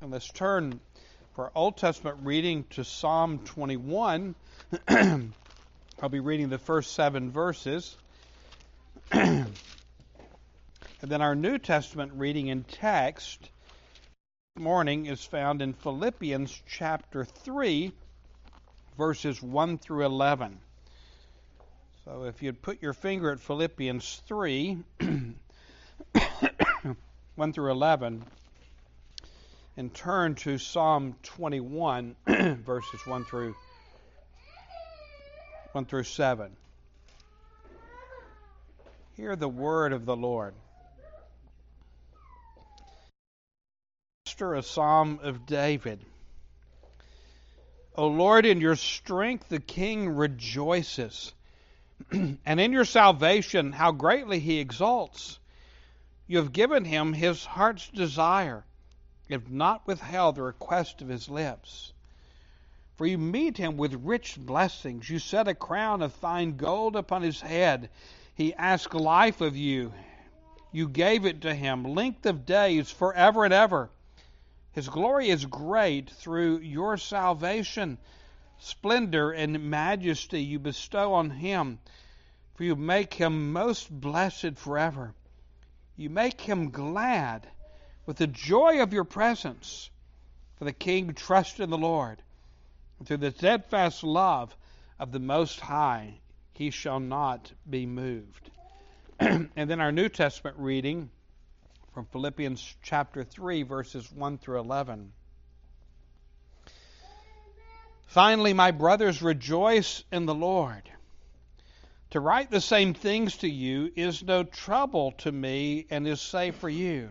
And let's turn for our Old Testament reading to Psalm 21. I'll be reading the first seven verses. and then our New Testament reading in text morning is found in Philippians chapter 3, verses 1 through 11. So if you'd put your finger at Philippians 3, 1 through 11, and turn to Psalm 21, verses 1 through 1 through 7. Hear the word of the Lord. A psalm of David. O Lord, in your strength the king rejoices, and in your salvation how greatly he exalts. You have given him his heart's desire have not withheld the request of his lips. For you meet him with rich blessings. You set a crown of fine gold upon his head. He asked life of you. You gave it to him, length of days forever and ever. His glory is great through your salvation. Splendor and majesty you bestow on him, for you make him most blessed forever. You make him glad with the joy of your presence. For the king trusts in the Lord. And through the steadfast love of the Most High, he shall not be moved. and then our New Testament reading from Philippians chapter 3, verses 1 through 11. Finally, my brothers, rejoice in the Lord. To write the same things to you is no trouble to me and is safe for you.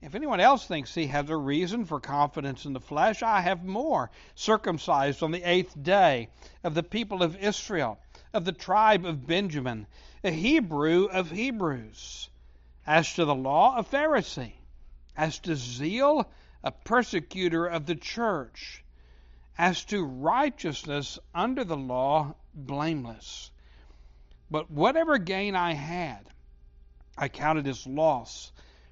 If anyone else thinks he has a reason for confidence in the flesh, I have more. Circumcised on the eighth day, of the people of Israel, of the tribe of Benjamin, a Hebrew of Hebrews. As to the law, a Pharisee. As to zeal, a persecutor of the church. As to righteousness under the law, blameless. But whatever gain I had, I counted as loss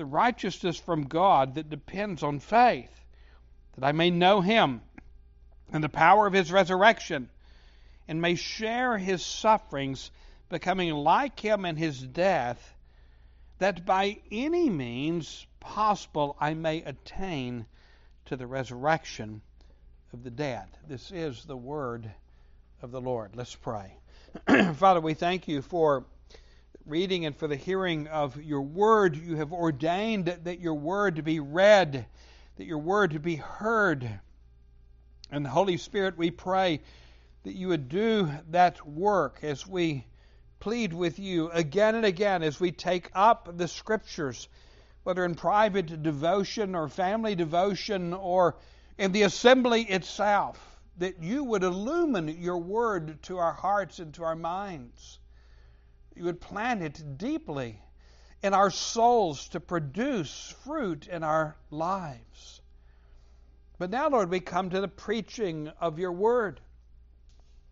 the righteousness from God that depends on faith, that I may know Him and the power of His resurrection, and may share His sufferings, becoming like Him in His death, that by any means possible I may attain to the resurrection of the dead. This is the word of the Lord. Let's pray. Father, we thank you for reading and for the hearing of your word. You have ordained that your word to be read, that your word to be heard. And the Holy Spirit, we pray that you would do that work as we plead with you again and again as we take up the scriptures, whether in private devotion or family devotion or in the assembly itself, that you would illumine your word to our hearts and to our minds you would plant it deeply in our souls to produce fruit in our lives. But now, Lord, we come to the preaching of your word.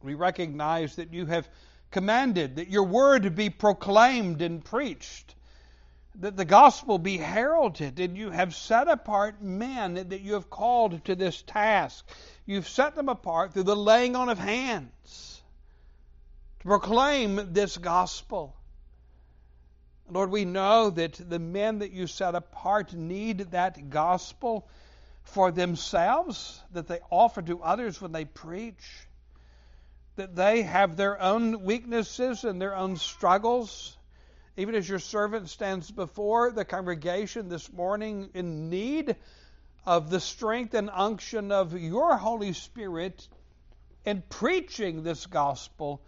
We recognize that you have commanded that your word be proclaimed and preached, that the gospel be heralded, and you have set apart men that you have called to this task. You've set them apart through the laying on of hands to proclaim this gospel. Lord, we know that the men that you set apart need that gospel for themselves, that they offer to others when they preach, that they have their own weaknesses and their own struggles, even as your servant stands before the congregation this morning in need of the strength and unction of your Holy Spirit in preaching this gospel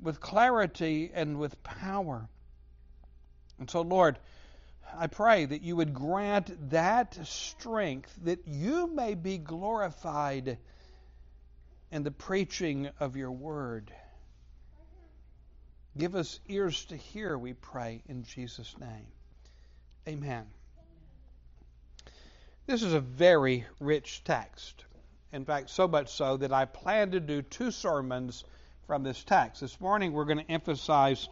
with clarity and with power. And so, Lord, I pray that you would grant that strength that you may be glorified in the preaching of your word. Give us ears to hear, we pray, in Jesus' name. Amen. This is a very rich text. In fact, so much so that I plan to do two sermons from this text. This morning we're going to emphasize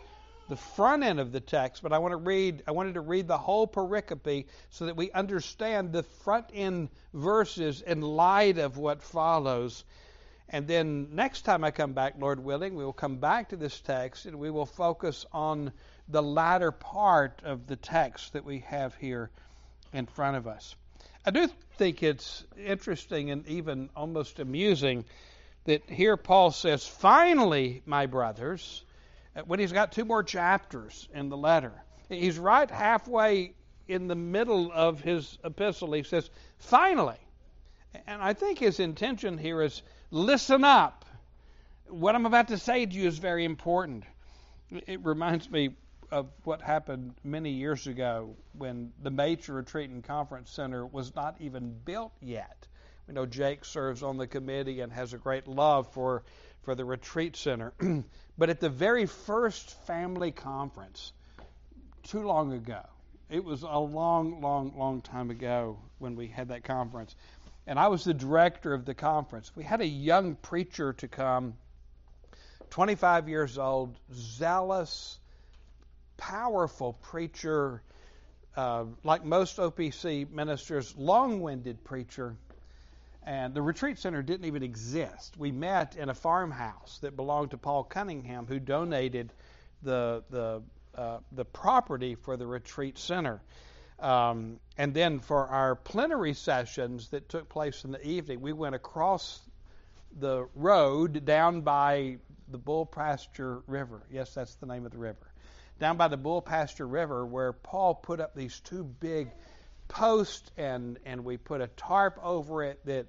the front end of the text, but I want to read I wanted to read the whole pericope so that we understand the front end verses in light of what follows. And then next time I come back, Lord willing, we will come back to this text and we will focus on the latter part of the text that we have here in front of us. I do think it's interesting and even almost amusing that here Paul says, finally, my brothers, uh, when he's got two more chapters in the letter. He's right halfway in the middle of his epistle. He says, finally. And I think his intention here is listen up. What I'm about to say to you is very important. It reminds me of what happened many years ago when the Machen Retreat and Conference Center was not even built yet. We know Jake serves on the committee and has a great love for, for the retreat center. but at the very first family conference, too long ago, it was a long, long, long time ago when we had that conference. And I was the director of the conference. We had a young preacher to come, 25 years old, zealous, powerful preacher, uh, like most OPC ministers, long winded preacher. And the retreat center didn't even exist. We met in a farmhouse that belonged to Paul Cunningham, who donated the, the, uh, the property for the retreat center. Um, and then for our plenary sessions that took place in the evening, we went across the road down by the Bull Pasture River. Yes, that's the name of the river down by the Bull Pasture River where Paul put up these two big posts and, and we put a tarp over it that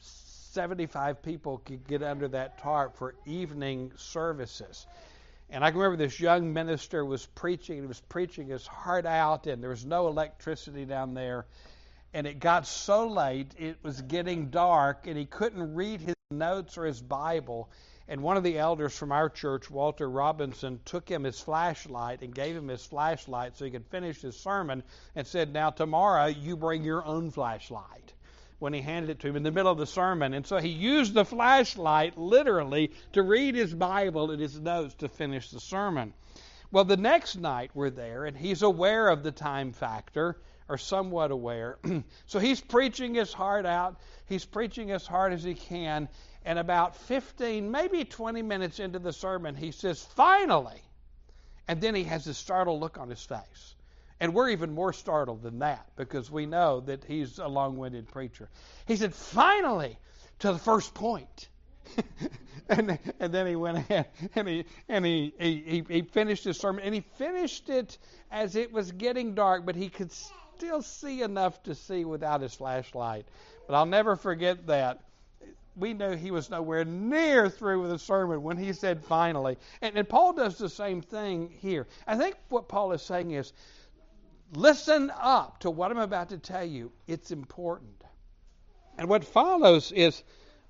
75 people could get under that tarp for evening services. And I can remember this young minister was preaching, he was preaching his heart out, and there was no electricity down there. And it got so late, it was getting dark, and he couldn't read his notes or his Bible. And one of the elders from our church, Walter Robinson, took him his flashlight and gave him his flashlight so he could finish his sermon and said, Now, tomorrow you bring your own flashlight. When he handed it to him in the middle of the sermon. And so he used the flashlight literally to read his Bible and his notes to finish the sermon. Well, the next night we're there, and he's aware of the time factor, or somewhat aware. so he's preaching his heart out. He's preaching as hard as he can. And about 15, maybe 20 minutes into the sermon, he says, finally. And then he has this startled look on his face. And we're even more startled than that because we know that he's a long winded preacher. He said, finally, to the first point. and, and then he went ahead and, he, and he, he, he finished his sermon. And he finished it as it was getting dark, but he could still see enough to see without his flashlight. But I'll never forget that we know he was nowhere near through with the sermon when he said finally. And, and Paul does the same thing here. I think what Paul is saying is listen up to what I'm about to tell you. It's important. And what follows is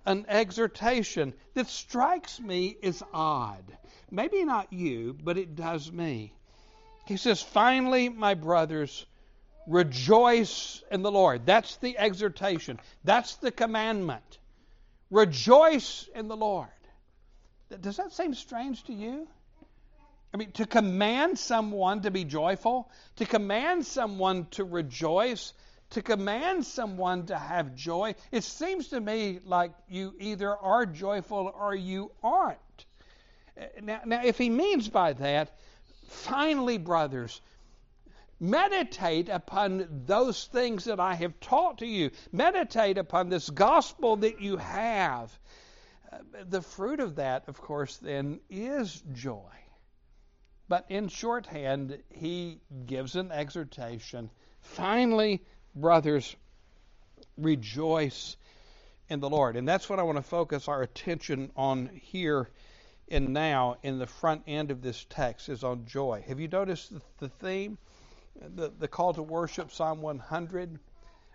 an exhortation that strikes me as odd. Maybe not you, but it does me. He says, Finally, my brothers, rejoice in the Lord. That's the exhortation, that's the commandment. Rejoice in the Lord. Does that seem strange to you? I mean, to command someone to be joyful, to command someone to rejoice, to command someone to have joy, it seems to me like you either are joyful or you aren't. Eh, now, now if he means by that, finally, brothers, Meditate upon those things that I have taught to you. Meditate upon this gospel that you have. Uh, the fruit of that, of course, then is joy. But in shorthand, he gives an exhortation. Finally, brothers, rejoice in the Lord. And that's what I want to focus our attention on here and now in the front end of this text is on joy. Have you noticed the theme? The, the call to worship, Psalm 100.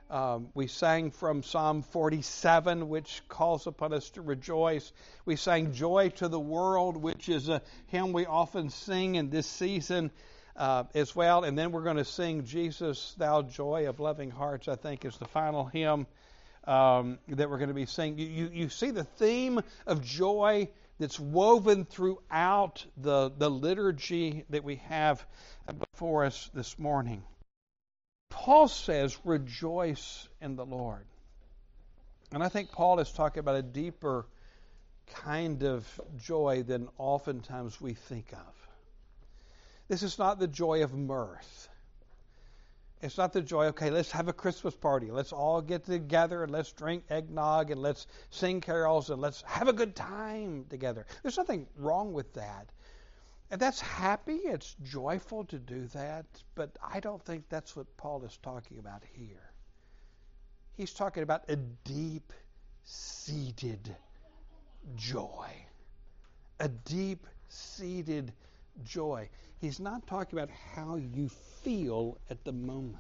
Um, we sang from Psalm 47, which calls upon us to rejoice. We sang Joy to the World, which is a hymn we often sing in this season uh, as well. And then we're going to sing Jesus, Thou Joy of Loving Hearts, I think is the final hymn um, that we're going to be singing. You, you, you see the theme of joy that's woven throughout the, the liturgy that we have before us this morning. Paul says, rejoice in the Lord. And I think Paul is talking about a deeper kind of joy than oftentimes we think of. This is not the joy of mirth. It's not the joy, okay, let's have a Christmas party. Let's all get together and let's drink eggnog and let's sing carols and let's have a good time together. There's nothing wrong with that. And that's happy, it's joyful to do that, but I don't think that's what Paul is talking about here. He's talking about a deep seated joy. A deep seated joy. He's not talking about how you feel at the moment,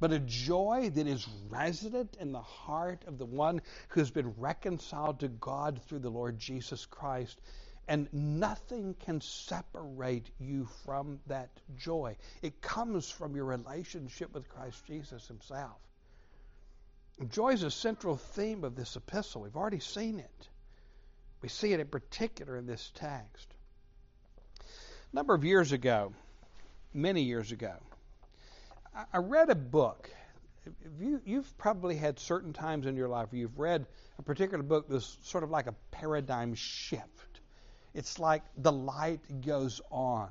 but a joy that is resident in the heart of the one who's been reconciled to God through the Lord Jesus Christ. And nothing can separate you from that joy. It comes from your relationship with Christ Jesus Himself. Joy is a central theme of this epistle. We've already seen it. We see it in particular in this text. A number of years ago, many years ago, I read a book. You, you've probably had certain times in your life where you've read a particular book that's sort of like a paradigm shift. It's like the light goes on.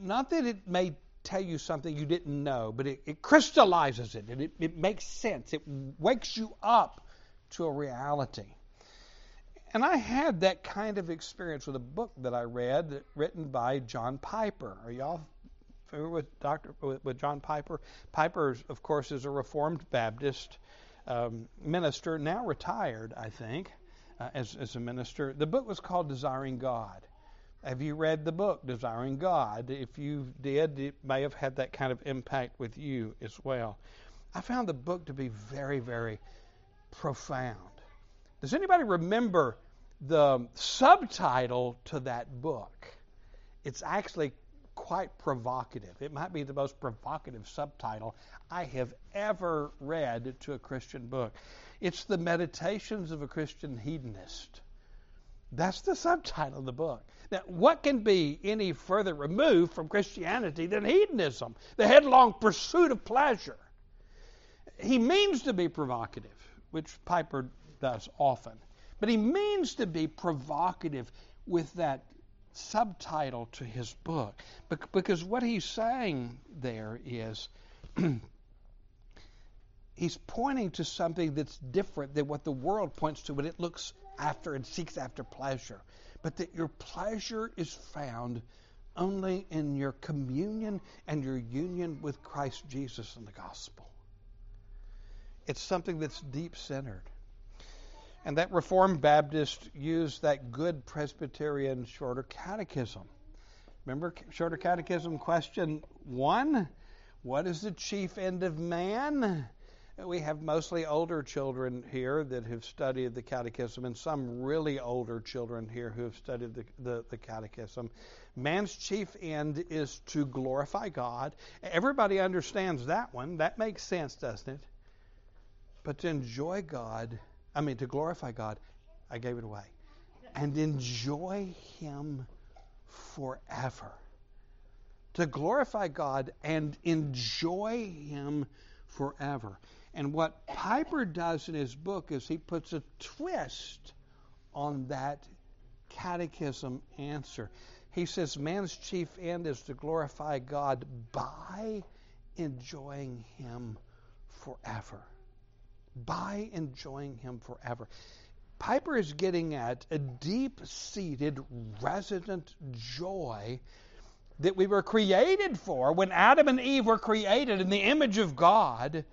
Not that it may tell you something you didn't know, but it, it crystallizes it and it, it makes sense. It wakes you up to a reality. And I had that kind of experience with a book that I read written by John Piper. Are y'all familiar with Dr. with John Piper? Piper, of course, is a Reformed Baptist um, minister, now retired, I think, uh, as, as a minister. The book was called Desiring God. Have you read the book, Desiring God? If you did, it may have had that kind of impact with you as well. I found the book to be very, very profound. Does anybody remember the subtitle to that book, it's actually quite provocative. It might be the most provocative subtitle I have ever read to a Christian book. It's The Meditations of a Christian Hedonist. That's the subtitle of the book. Now, what can be any further removed from Christianity than hedonism, the headlong pursuit of pleasure? He means to be provocative, which Piper does often. But he means to be provocative with that subtitle to his book. Because what he's saying there is he's pointing to something that's different than what the world points to when it looks after and seeks after pleasure. But that your pleasure is found only in your communion and your union with Christ Jesus in the gospel. It's something that's deep centered. And that Reformed Baptist used that good Presbyterian shorter catechism. Remember shorter catechism question one? What is the chief end of man? We have mostly older children here that have studied the catechism, and some really older children here who have studied the, the, the catechism. Man's chief end is to glorify God. Everybody understands that one. That makes sense, doesn't it? But to enjoy God I mean, to glorify God, I gave it away. And enjoy Him forever. To glorify God and enjoy Him forever. And what Piper does in his book is he puts a twist on that catechism answer. He says man's chief end is to glorify God by enjoying Him forever by enjoying Him forever. Piper is getting at a deep seated, resident joy that we were created for when Adam and Eve were created in the image of God,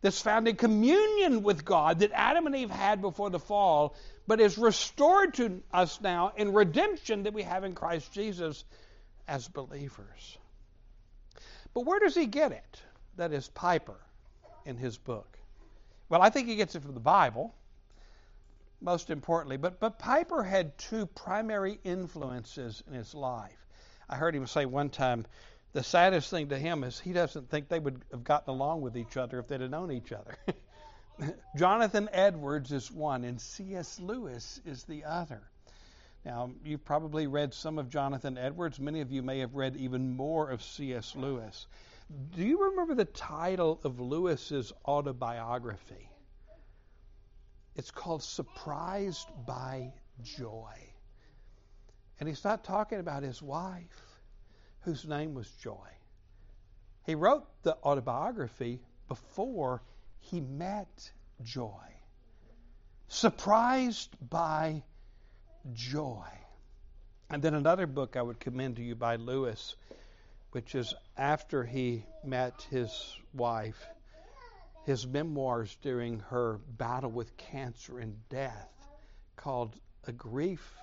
that's found in communion with God that Adam and Eve had before the fall, but is restored to us now in redemption that we have in Christ Jesus as believers. But where does he get it? That is Piper in his book. Well, I think he gets it from the Bible, most importantly. But, but Piper had two primary influences in his life. I heard him say one time, the saddest thing to him is he doesn't think they would have gotten along with each other if they'd have known each other. Jonathan Edwards is one, and C.S. Lewis is the other. Now, you've probably read some of Jonathan Edwards. Many of you may have read even more of C.S. Lewis. Do you remember the title of Lewis's autobiography? It's called Surprised by Joy. And he's not talking about his wife, whose name was Joy. He wrote the autobiography before he met Joy. Surprised by Joy. And then another book I would commend to you by Lewis, which is after he met his wife, his memoirs during her battle with cancer and death, called A Grief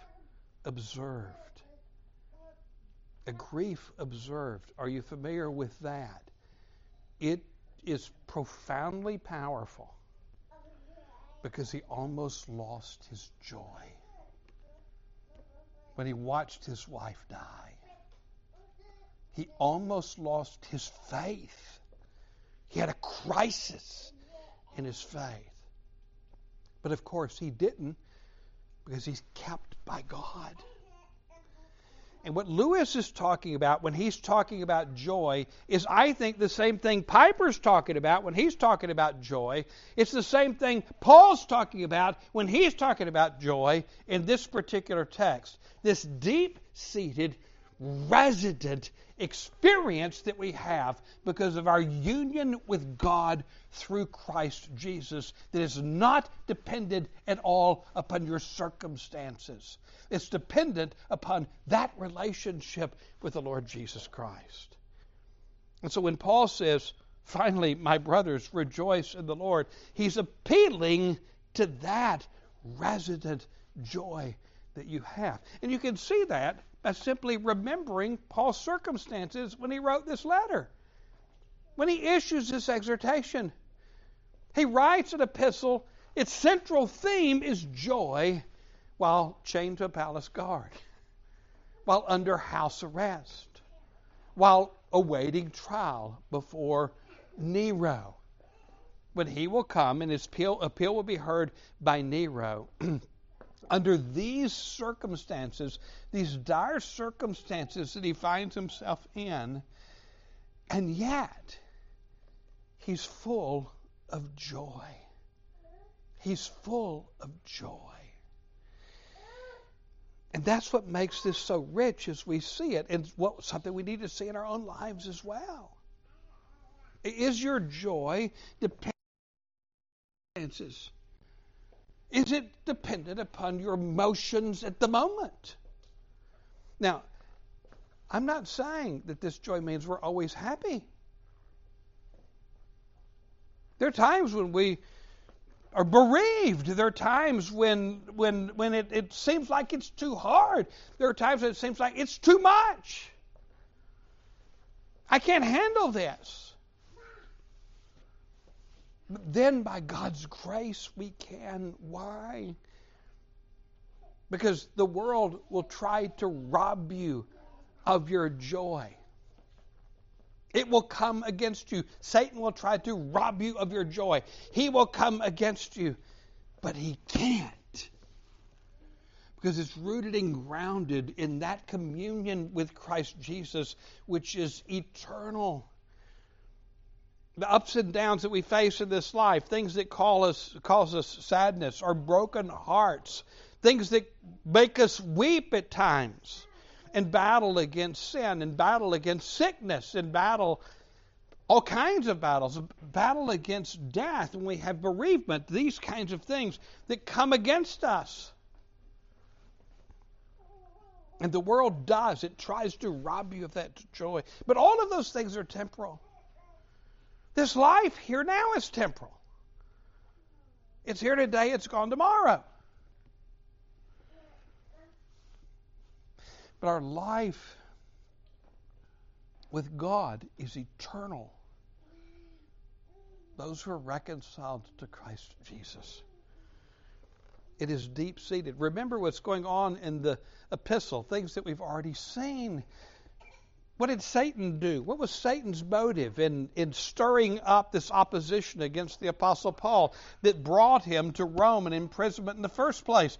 observed. A grief observed. Are you familiar with that? It is profoundly powerful because he almost lost his joy when he watched his wife die. He almost lost his faith. He had a crisis in his faith. But of course, he didn't because he's kept by God. And what Lewis is talking about when he's talking about joy is, I think, the same thing Piper's talking about when he's talking about joy. It's the same thing Paul's talking about when he's talking about joy in this particular text. This deep seated, resident experience that we have because of our union with God through Christ Jesus that is not dependent at all upon your circumstances. It's dependent upon that relationship with the Lord Jesus Christ. And so when Paul says, finally, my brothers, rejoice in the Lord, he's appealing to that resident joy that you have. And you can see that by simply remembering Paul's circumstances when he wrote this letter. When he issues this exhortation, he writes an epistle. Its central theme is joy while chained to a palace guard, while under house arrest, while awaiting trial before Nero. When he will come and his appeal, appeal will be heard by Nero. under these circumstances, these dire circumstances that he finds himself in, and yet he's full of joy. He's full of joy. And that's what makes this so rich as we see it, and what something we need to see in our own lives as well. Is your joy dependent on is it dependent upon your emotions at the moment? Now, I'm not saying that this joy means we're always happy. There are times when we are bereaved. There are times when when when it, it seems like it's too hard. There are times when it seems like it's too much. I can't handle this. Then, by God's grace, we can. Why? Because the world will try to rob you of your joy. It will come against you. Satan will try to rob you of your joy. He will come against you, but he can't. Because it's rooted and grounded in that communion with Christ Jesus, which is eternal the ups and downs that we face in this life, things that us, cause us sadness or broken hearts, things that make us weep at times, and battle against sin, and battle against sickness, and battle all kinds of battles, battle against death, and we have bereavement, these kinds of things that come against us. And the world does. It tries to rob you of that joy. But all of those things are temporal. This life here now is temporal. It's here today, it's gone tomorrow. But our life with God is eternal. Those who are reconciled to Christ Jesus. It is deep seated. Remember what's going on in the epistle, things that we've already seen. What did Satan do? What was Satan's motive in, in stirring up this opposition against the Apostle Paul that brought him to Rome and imprisonment in the first place?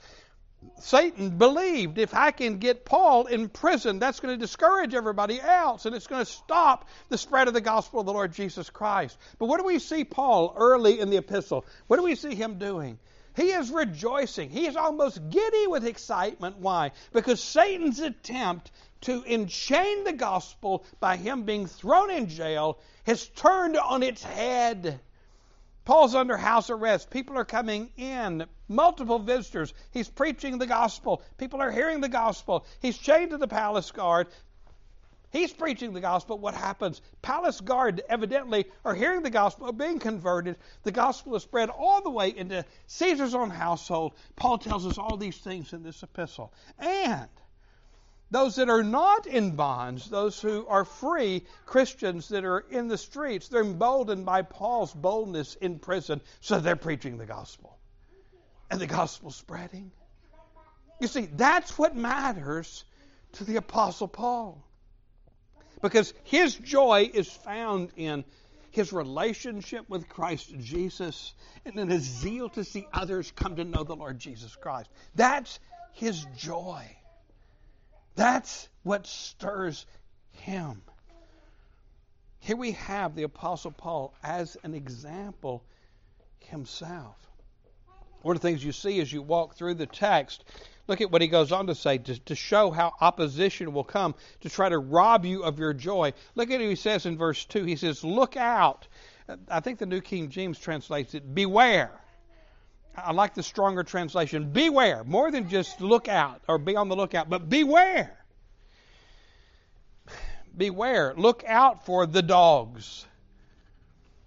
Satan believed if I can get Paul in prison, that's going to discourage everybody else and it's going to stop the spread of the gospel of the Lord Jesus Christ. But what do we see Paul early in the epistle? What do we see him doing? He is rejoicing. He is almost giddy with excitement. Why? Because Satan's attempt to enchain the gospel by him being thrown in jail has turned on its head. Paul's under house arrest. People are coming in, multiple visitors. He's preaching the gospel. People are hearing the gospel. He's chained to the palace guard. He's preaching the gospel. What happens? Palace guard evidently are hearing the gospel, are being converted. The gospel is spread all the way into Caesar's own household. Paul tells us all these things in this epistle. And those that are not in bonds, those who are free Christians that are in the streets, they're emboldened by Paul's boldness in prison, so they're preaching the gospel. And the gospel's spreading. You see, that's what matters to the Apostle Paul. Because his joy is found in his relationship with Christ Jesus and in his zeal to see others come to know the Lord Jesus Christ. That's his joy. That's what stirs him. Here we have the Apostle Paul as an example himself. One of the things you see as you walk through the text, look at what he goes on to say to, to show how opposition will come to try to rob you of your joy. Look at what he says in verse 2. He says, Look out. I think the New King James translates it, beware. I like the stronger translation. Beware. More than just look out or be on the lookout, but beware. Beware. Look out for the dogs,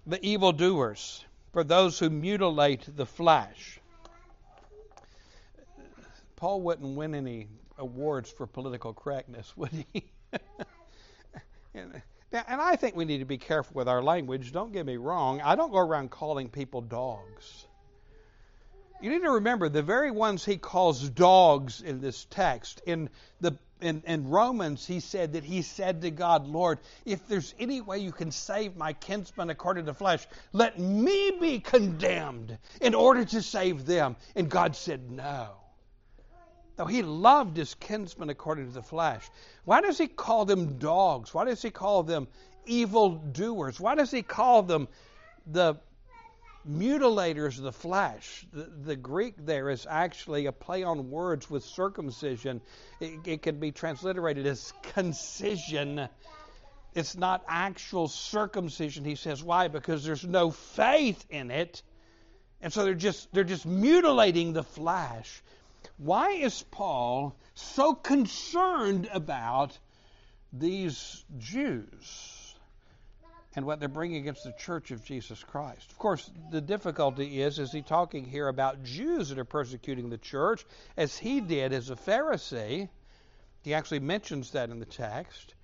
the evildoers, for those who mutilate the flesh. Paul wouldn't win any awards for political correctness, would he? and, and I think we need to be careful with our language. Don't get me wrong. I don't go around calling people dogs. You need to remember the very ones he calls dogs in this text. In the in, in Romans, he said that he said to God, Lord, if there's any way you can save my kinsmen according to flesh, let me be condemned in order to save them. And God said, No. Though he loved his kinsmen according to the flesh. Why does he call them dogs? Why does he call them evil doers? Why does he call them the mutilators of the flesh. The, the, Greek there is actually a play on words with circumcision. It, it can be transliterated as concision. It's not actual circumcision, he says. Why? Because there's no faith in it. And so they're just they're just mutilating the flesh. Why is Paul so concerned about these Jews? and what they're bringing against the church of Jesus Christ. Of course, the difficulty is is he talking here about Jews that are persecuting the church as he did as a Pharisee? He actually mentions that in the text.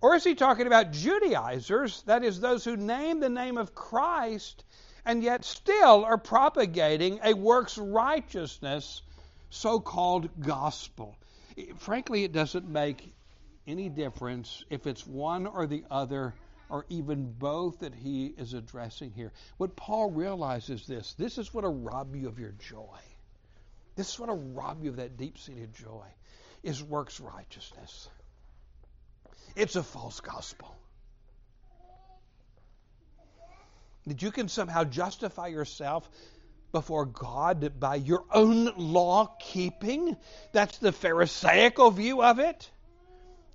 Or is he talking about Judaizers, that is those who name the name of Christ and yet still are propagating a works righteousness so-called gospel? Frankly, it doesn't make any difference if it's one or the other or even both that he is addressing here. What Paul realizes this this is what will rob you of your joy. This is what will rob you of that deep seated joy is works righteousness. It's a false gospel. That you can somehow justify yourself before God by your own law keeping. That's the Pharisaical view of it.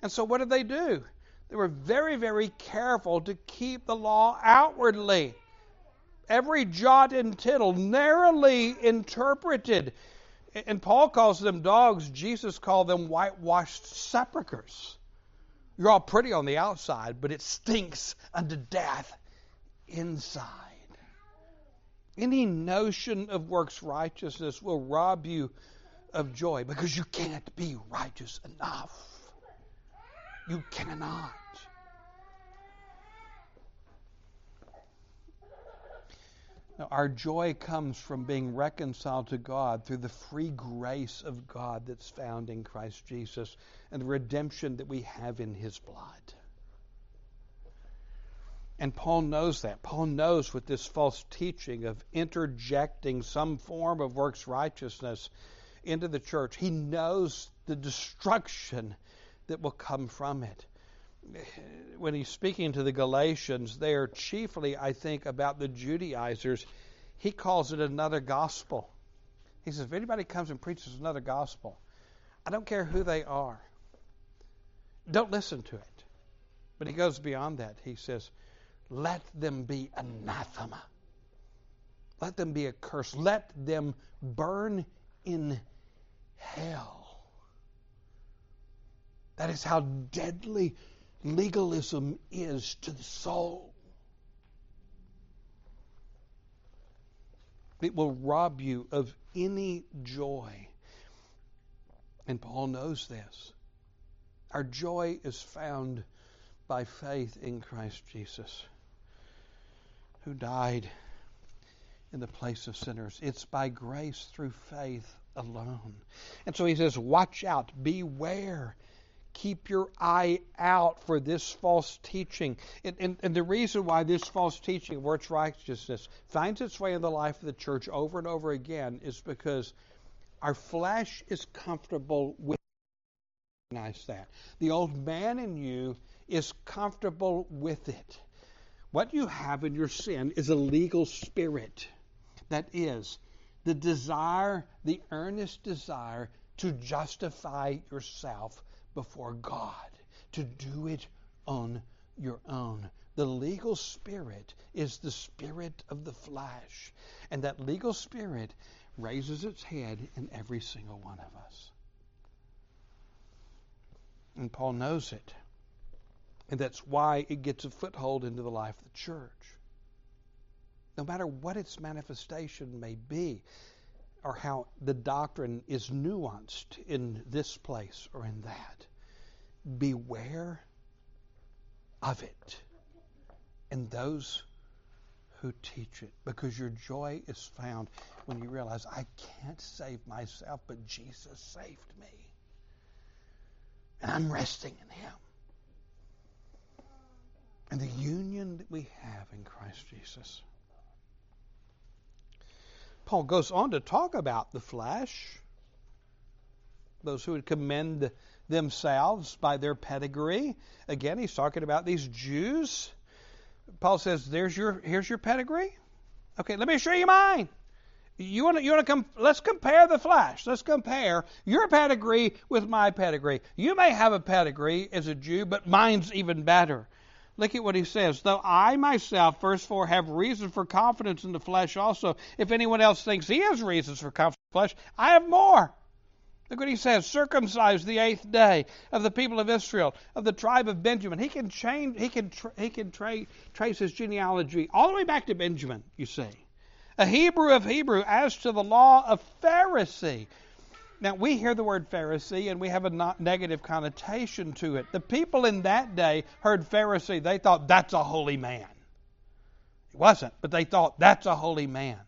And so what did they do? They were very, very careful to keep the law outwardly. Every jot and tittle narrowly interpreted. And Paul calls them dogs. Jesus called them whitewashed sepulchres. You're all pretty on the outside, but it stinks unto death inside. Any notion of works righteousness will rob you of joy because you can't be righteous enough. You cannot. Now, our joy comes from being reconciled to God through the free grace of God that's found in Christ Jesus and the redemption that we have in His blood. And Paul knows that. Paul knows with this false teaching of interjecting some form of works righteousness into the church, he knows the destruction that will come from it. When he's speaking to the Galatians, they are chiefly, I think, about the Judaizers. He calls it another gospel. He says, if anybody comes and preaches another gospel, I don't care who they are, don't listen to it. But he goes beyond that. He says, let them be anathema. Let them be accursed. Let them burn in hell. That is how deadly legalism is to the soul. It will rob you of any joy. And Paul knows this. Our joy is found by faith in Christ Jesus, who died in the place of sinners. It's by grace through faith alone. And so he says, Watch out, beware keep your eye out for this false teaching. And, and, and, the reason why this false teaching, of works righteousness, finds its way in the life of the church over and over again is because our flesh is comfortable with that. The old man in you is comfortable with it. What you have in your sin is a legal spirit. That is the desire, the earnest desire to justify yourself before God, to do it on your own. The legal spirit is the spirit of the flesh. And that legal spirit raises its head in every single one of us. And Paul knows it. And that's why it gets a foothold into the life of the church. No matter what its manifestation may be, or how the doctrine is nuanced in this place or in that. Beware of it and those who teach it because your joy is found when you realize I can't save myself, but Jesus saved me. And I'm resting in Him. And the union that we have in Christ Jesus. Paul goes on to talk about the flesh, those who would commend themselves by their pedigree. Again, he's talking about these Jews. Paul says, "There's your here's your pedigree. Okay, let me show you mine. You want to you want to come? Let's compare the flesh. Let's compare your pedigree with my pedigree. You may have a pedigree as a Jew, but mine's even better. Look at what he says. Though I myself, verse 4, have reason for confidence in the flesh also, if anyone else thinks he has reasons for confidence in the flesh, I have more. Look what he says circumcised the eighth day of the people of Israel, of the tribe of Benjamin. He can change, he can, tra- he can tra- trace his genealogy all the way back to Benjamin, you see. A Hebrew of Hebrew, as to the law of Pharisee. Now, we hear the word Pharisee and we have a negative connotation to it. The people in that day heard Pharisee, they thought that's a holy man. It wasn't, but they thought that's a holy man.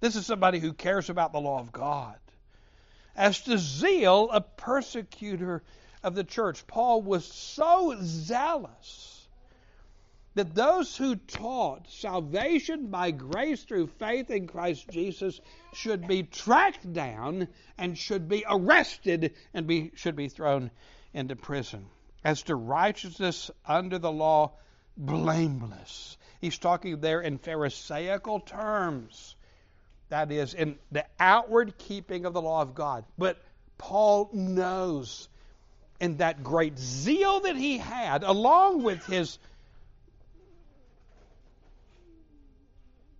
This is somebody who cares about the law of God. As to zeal, a persecutor of the church, Paul was so zealous that those who taught salvation by grace through faith in Christ Jesus should be tracked down and should be arrested and be, should be thrown into prison. As to righteousness under the law, blameless. He's talking there in Pharisaical terms. That is, in the outward keeping of the law of God. But Paul knows in that great zeal that he had, along with his,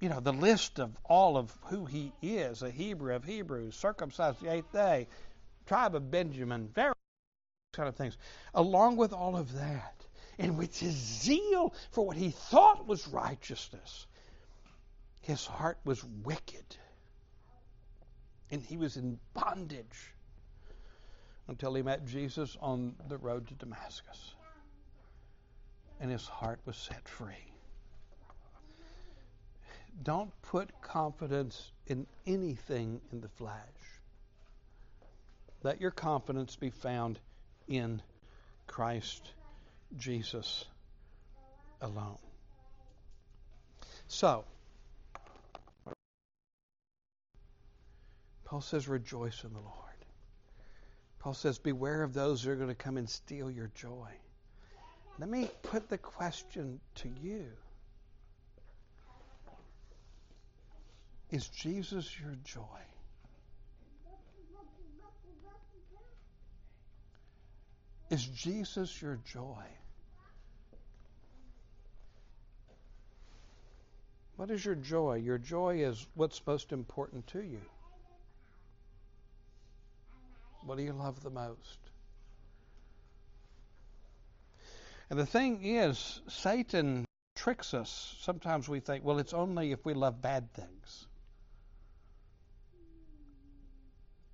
you know, the list of all of who he is a Hebrew of Hebrews, circumcised the eighth day, tribe of Benjamin, very kind of things. Along with all of that, and with his zeal for what he thought was righteousness, his heart was wicked. And he was in bondage until he met Jesus on the road to Damascus. And his heart was set free. Don't put confidence in anything in the flesh. Let your confidence be found in Christ Jesus alone. So, Paul says, rejoice in the Lord. Paul says, beware of those who are going to come and steal your joy. Let me put the question to you Is Jesus your joy? Is Jesus your joy? What is your joy? Your joy is what's most important to you. What do you love the most? And the thing is, Satan tricks us. Sometimes we think, well, it's only if we love bad things.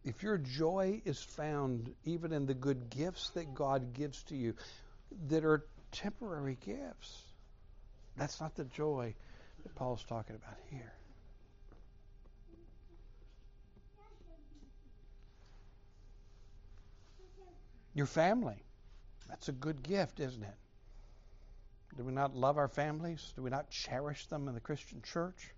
If your joy is found even in the good gifts that God gives to you that are temporary gifts, that's not the joy that Paul's talking about here. Your family, that's a good gift, isn't it? Do we not love our families? Do we not cherish them in the Christian church?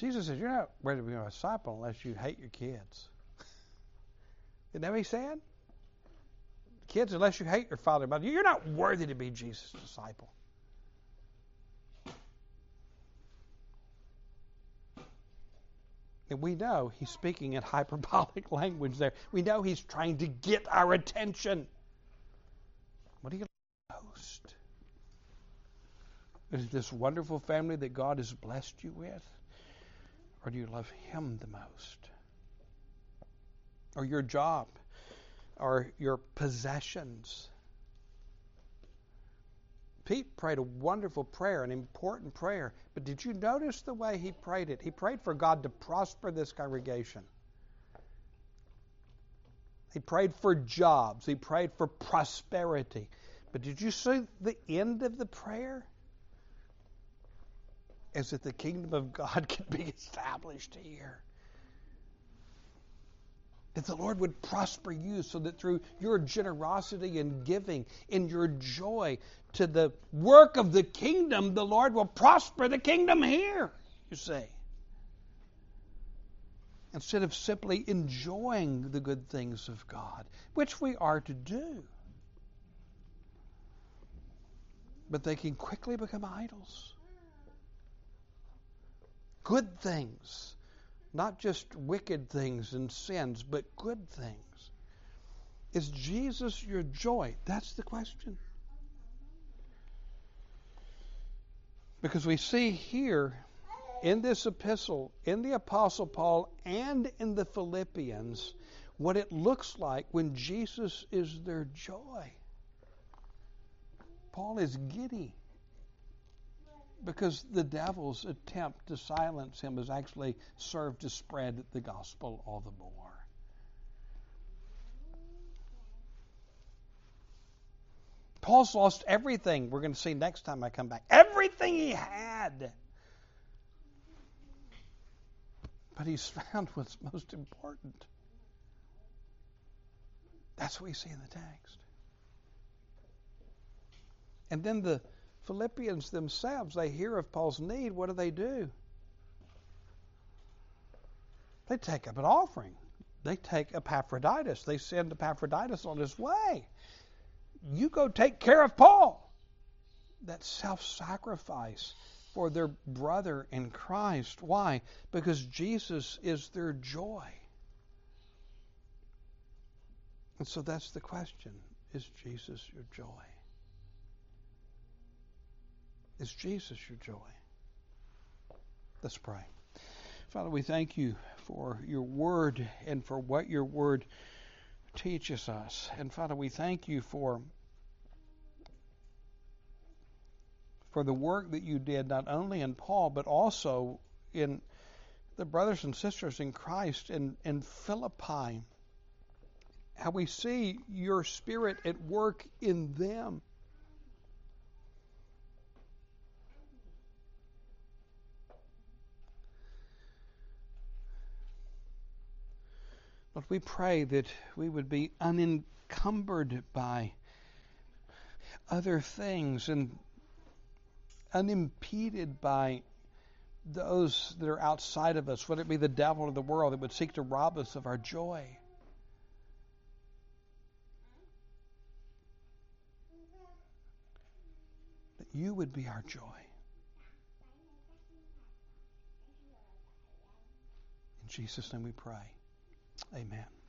Jesus says, You're not ready to be a disciple unless you hate your kids. Isn't that what he said? Kids, unless you hate your father and mother, you're not worthy to be Jesus' disciple. And we know he's speaking in hyperbolic language there. We know he's trying to get our attention. What do you like most? Is this wonderful family that God has blessed you with? Or do you love Him the most? Or your job? Or your possessions? Pete prayed a wonderful prayer, an important prayer. But did you notice the way he prayed it? He prayed for God to prosper this congregation. He prayed for jobs. He prayed for prosperity. But did you see the end of the prayer? Is that the kingdom of God can be established here. That the Lord would prosper you so that through your generosity and giving, in your joy to the work of the kingdom, the Lord will prosper the kingdom here, you see. Instead of simply enjoying the good things of God, which we are to do. But they can quickly become idols good things, not just wicked things and sins, but good things. Is Jesus your joy? That's the question. Because we see here in this epistle, in the Apostle Paul, and in the Philippians, what it looks like when Jesus is their joy. Paul is giddy because the devil's attempt to silence him has actually served to spread the gospel all the more. Paul's lost everything. We're going to see next time I come back. Everything he had. But he's found what's most important. That's what we see in the text. And then the Philippians themselves, they hear of Paul's need. What do they do? They take up an offering. They take Epaphroditus. They send Epaphroditus on his way. You go take care of Paul. That self sacrifice for their brother in Christ. Why? Because Jesus is their joy. And so that's the question Is Jesus your joy? Is Jesus your joy? Let's pray. Father, we thank you for your word and for what your word teaches us. And Father, we thank you for for the work that you did not only in Paul but also in the brothers and sisters in Christ in, in Philippi. How we see your spirit at work in them. Lord, we pray that we would be unencumbered by other things and unimpeded by those that are outside of us, whether it be the devil or the world that would seek to rob us of our joy. That you would be our joy. In Jesus' name we pray. Amen.